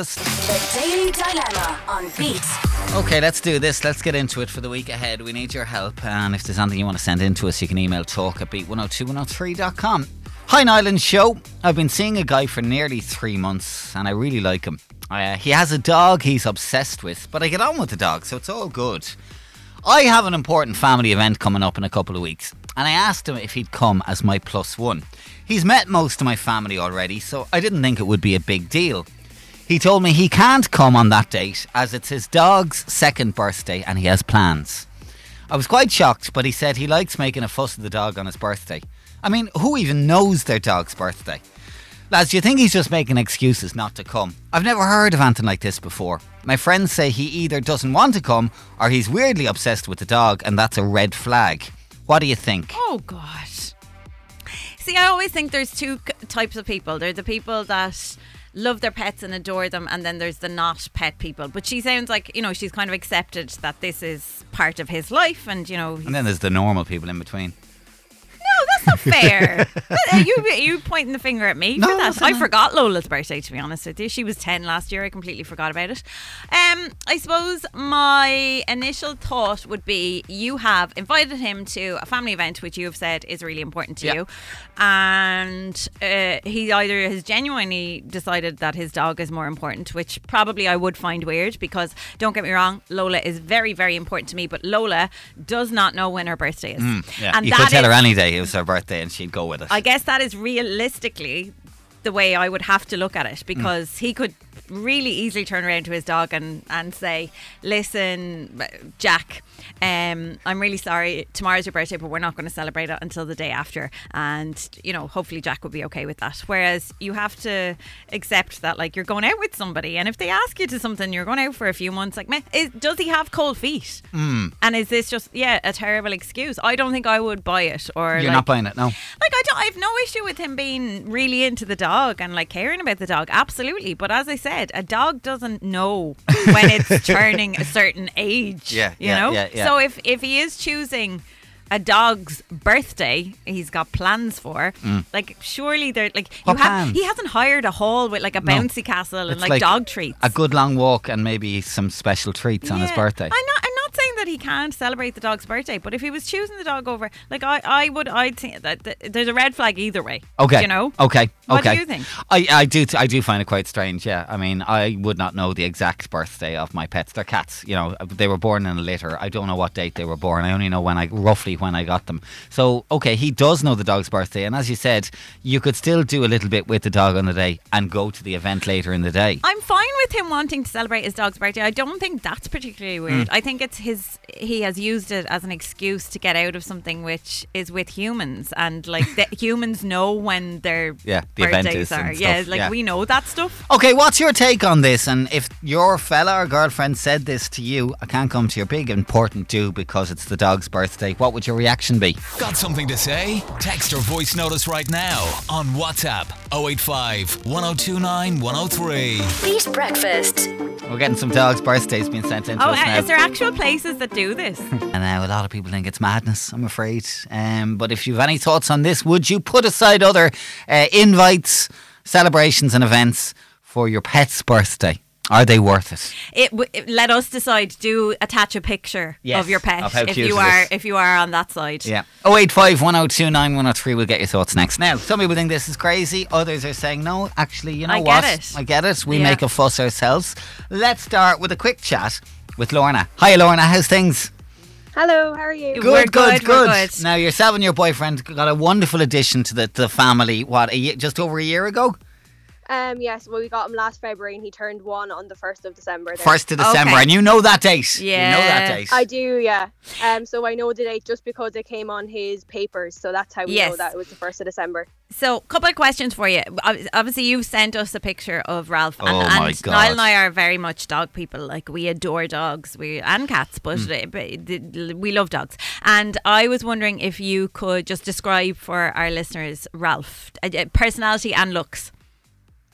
The Daily Dilemma on Beat. Okay, let's do this. Let's get into it for the week ahead. We need your help. And if there's anything you want to send in to us, you can email talk at beat102103.com. Hi, Nyland Show. I've been seeing a guy for nearly three months and I really like him. Uh, he has a dog he's obsessed with, but I get on with the dog, so it's all good. I have an important family event coming up in a couple of weeks, and I asked him if he'd come as my plus one. He's met most of my family already, so I didn't think it would be a big deal. He told me he can't come on that date as it's his dog's second birthday and he has plans. I was quite shocked, but he said he likes making a fuss of the dog on his birthday. I mean, who even knows their dog's birthday? Lads, do you think he's just making excuses not to come? I've never heard of anything like this before. My friends say he either doesn't want to come or he's weirdly obsessed with the dog, and that's a red flag. What do you think? Oh gosh. See, I always think there's two types of people. There are the people that love their pets and adore them, and then there's the not pet people. But she sounds like you know she's kind of accepted that this is part of his life, and you know. And then there's the normal people in between. That's not fair. you are you pointing the finger at me No, for that? I forgot Lola's birthday. To be honest with you, she was ten last year. I completely forgot about it. Um, I suppose my initial thought would be you have invited him to a family event, which you have said is really important to Yeah. you, and uh, he either has genuinely decided that his dog is more important, which probably I would find weird because don't get me wrong, Lola is very very important to me, but Lola does not know when her birthday is, Mm, Yeah. and you that could tell her any day it was her birthday and she'd go with it. I guess that is realistically the way I would have to look at it because he could really easily turn around to his dog and, and say, Listen, Jack, um, I'm really sorry. Tomorrow's your birthday, but we're not going to celebrate it until the day after. And, you know, hopefully Jack will be okay with that. Whereas you have to accept that, like, you're going out with somebody. And if they ask you to something, you're going out for a few months, like, meh, is, does he have cold feet? Hmm. And is this just, yeah, a terrible excuse? I don't think I would buy it. Or You're like, not buying it, no. like I don't, I have no issue with him being really into the dog and like caring about the dog, absolutely. But as I said, a dog doesn't know when it's turning a certain age. Yeah, you yeah, know. yeah, yeah. So if if he is choosing a dog's birthday, he's got plans for. Like surely they're like you Mm. Have. He hasn't hired a hall with like a No. bouncy castle and like, like dog treats. A good long walk and maybe some special treats on his birthday. I'm not. I'm not saying that he can't celebrate the dog's birthday, but if he was choosing the dog over, like I, I would, I'd think that, that there's a red flag either way. Okay. You know. Okay. What do you think? I, I do I do find it quite strange. Yeah. I mean, I would not know the exact birthday of my pets. They're cats. You know, they were born in a litter. I don't know what date they were born. I only know when I roughly when I got them. So okay, he does know the dog's birthday, and as you said, you could still do a little bit with the dog on the day and go to the event later in the day. I'm fine with him wanting to celebrate his dog's birthday. I don't think that's particularly weird. Mm. I think it's his. He has used it as an excuse to get out of something which is with humans, and like the humans know when their Yeah, the event birthdays is are. Yeah, stuff, like yeah. we know that stuff. Okay, what's your take on this? And if your fella or girlfriend said this to you, I can't come to your big important do because it's the dog's birthday. What would your reaction be? Got something to say? Text or voice notice right now on WhatsApp 085 1029 103. Beat Breakfast. We're getting some dogs' birthdays being sent in to Oh, us uh, now. is there actual places that do this? And uh, a lot of people think it's madness, I'm afraid. Um, but if you've any thoughts on this, would you put aside other uh, invites, celebrations, and events for your pet's birthday? Are they worth it? it, w- it- let us decide. Do attach a picture Yes, of your pet of if you are if you are on that side. Yeah. 085 1029 103. We'll get your thoughts next. Now, some people think this is crazy. Others are saying, no, actually, you know I what? get it. I get it. We Yeah. make a fuss ourselves. Let's start with a quick chat with Lorna. Hi, Lorna. How's things? Hello, how are you? Good. We're good, we're good. Now, yourself and your boyfriend got a wonderful addition to the, to the family, what, a year, just over a year ago? Um, yes, well, we got him last February and he turned one on the 1st of December. there. First of December, Okay. and you know that date. You know that Yeah. date. I do, yeah. Um, so I know the date just because it came on his papers, so that's how we Yes. know that it was the 1st of December. So, a couple of questions for you. Obviously, you've sent us a picture of Ralph, and, Oh and my God. Niall and I are very much dog people. Like we adore dogs, we and cats, but, uh, but we love dogs. And I was wondering if you could just describe for our listeners Ralph, uh, uh, personality and looks.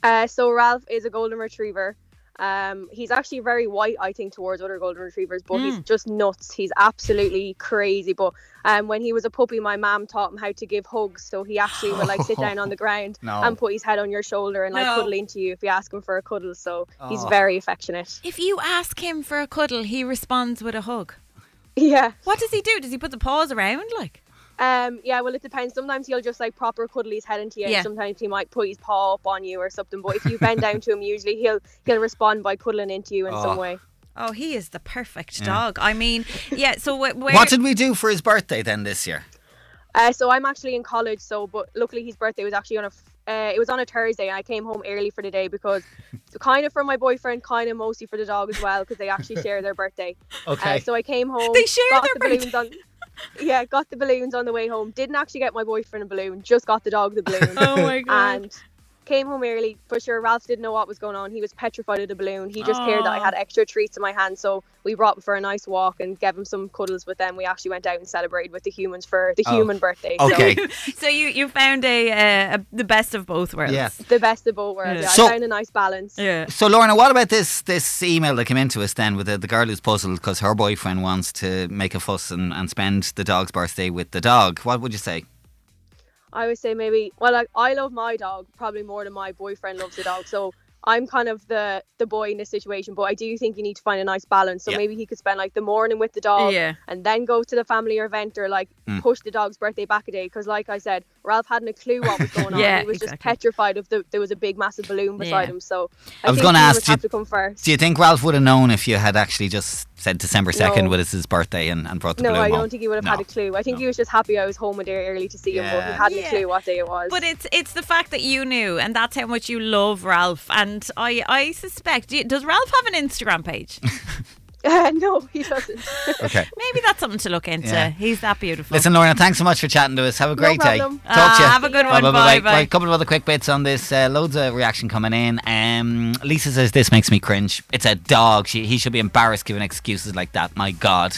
Uh, so Ralph is a golden retriever. Um, he's actually very white, I think, towards other golden retrievers, but he's Mm. just nuts. He's absolutely crazy. But um, when he was a puppy, my mom taught him how to give hugs. So he actually would like sit down on the ground No. and put his head on your shoulder and like No. cuddle into you if you ask him for a cuddle. So he's Oh. very affectionate. If you ask him for a cuddle, he responds with a hug. Yeah. What does he do? Does he put the paws around like? Um, yeah, well, it depends. Sometimes he'll just like proper cuddle his head into you. Yeah. Sometimes he might put his paw up on you or something. But if you bend down to him, usually he'll he'll respond by cuddling into you in Oh. some way. Oh, he is the perfect Yeah. dog. I mean, yeah. So wh- where? What did we do for his birthday then this year? Uh, so I'm actually in college. So, but luckily his birthday was actually on a Uh, it was on a Thursday, and I came home early for the day because, kind of for my boyfriend, kind of mostly for the dog as well, because they actually share their birthday. Okay. Uh, so I came home. They share got their the balloons on. Yeah, got the balloons on the way home. Didn't actually get my boyfriend a balloon. Just got the dog the balloon. Oh my god. and came home early for sure ralph didn't know what was going on he was petrified of the balloon he just cared that i had extra treats in my hand so we brought him for a nice walk and gave him some cuddles but then we actually went out and celebrated with the humans for the Oh, human birthday Okay. so you you found a, uh, a the best of both worlds. Yeah. the best of both worlds Yeah. yeah, So- i found a nice balance Yeah. So, Lorna, what about this this email that came into us then with the, the girl who's puzzled because her boyfriend wants to make a fuss and, and spend the dog's birthday with the dog? What would you say? I would say maybe well like i love my dog probably more than my boyfriend loves the dog so I'm kind of the the boy in this situation, but I do think you need to find a nice balance. So Yeah. maybe he could spend like the morning with the dog, Yeah. and then go to the family event or like Mm. push the dog's birthday back a day. Because like I said, Ralph hadn't a clue what was going on. Yeah, he was just petrified of the there was a big massive balloon beside Yeah. him. So I was gonna ask you- to come first. Do you think Ralph would have known if you had actually just said December 2nd No. was his birthday and, and brought the No, balloon No, I don't think he would have had a clue. I think No. he was just happy I was home a day early to see him, but he hadn't Yeah. a clue what day it was. But it's it's the fact that you knew, and that's how much you love Ralph. And I I suspect does Ralph have an Instagram page? no, he doesn't. Okay. Maybe that's something to look into. Yeah. He's that beautiful. Listen, Lorna, thanks so much for chatting to us. Have a great day. problem. Talk to you. Ah, have a good one. Bye, bye. Right, a couple of other quick bits on this. Uh, loads of reaction coming in. Um, Lisa says this makes me cringe. It's a dog. She, he should be embarrassed giving excuses like that. My God.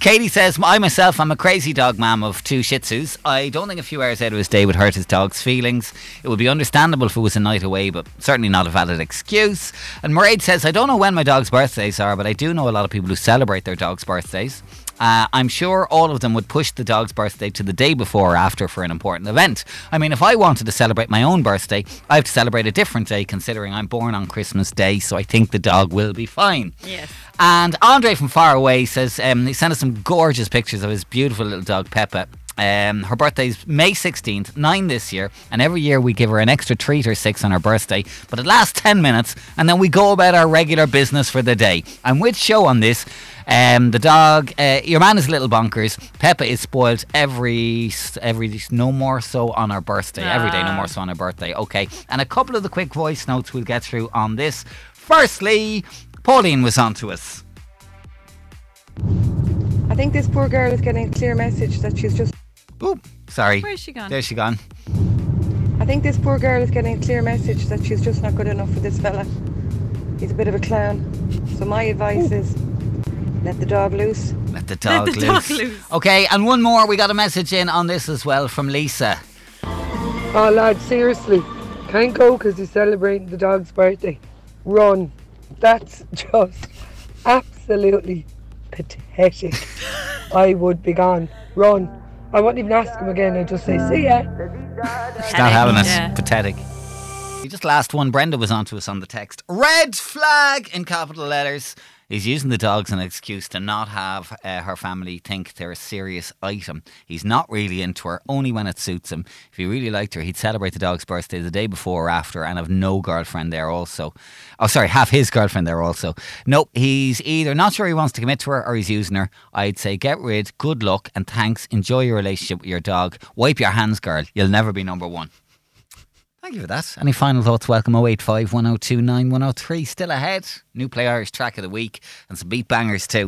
Katie says, I myself, I'm a crazy dog mom of two Shih Tzus. I don't think a few hours out of his day would hurt his dog's feelings. It would be understandable if it was a night away, but certainly not a valid excuse. And Mairead says, I don't know when my dog's birthdays are, but I do know a lot of people who celebrate their dog's birthdays. Uh, I'm sure all of them would push the dog's birthday to the day before or after for an important event. I mean, if I wanted to celebrate my own birthday, I have to celebrate a different day considering I'm born on Christmas Day, so I think the dog will be fine. Yes. And Andre from far away says um, he sent us some gorgeous pictures of his beautiful little dog Peppa. Um, her birthday's May 16th, 9 this year, and every year we give her an extra treat or six on her birthday, but it lasts 10 minutes, and then we go about our regular business for the day. And with show on this, um, the dog, uh, your man is a little bonkers. Peppa is spoiled every, every, no more so on her birthday. Every day, no Ah. more so on her birthday. Okay. And a couple of the quick voice notes we'll get through on this. Firstly, Pauline was on to us. I think this poor girl is getting a clear message that she's just. Oop, sorry. Where's she gone? There's she gone. I think this poor girl is getting a clear message that she's just not good enough for this fella. He's a bit of a clown. So my advice is let the dog loose. Let the dog let the loose. dog loose. Okay, and one more. We got a message in on this as well from Lisa. Oh, lad, seriously. Can't go because he's celebrating the dog's birthday. Run. That's just absolutely pathetic. I would be gone. Run. I won't even ask him again. I'd just say, see ya. She's not having it. Yeah. Pathetic. Just last one, Brenda was on to us on the text. Red flag in capital letters. He's using the dogs as an excuse to not have uh, her family think they're a serious item. He's not really into her, only when it suits him. If he really liked her, he'd celebrate the dog's birthday the day before or after and have no girlfriend there also. Oh, sorry, have his girlfriend there also. Nope, he's either not sure he wants to commit to her or he's using her. I'd say get rid, good luck, and thanks. Enjoy your relationship with your dog. Wipe your hands, girl. You'll never be number one. Thank you for that. Any final thoughts? Welcome 085 1029 103. Still ahead. New Play Irish track of the week and some beat bangers too.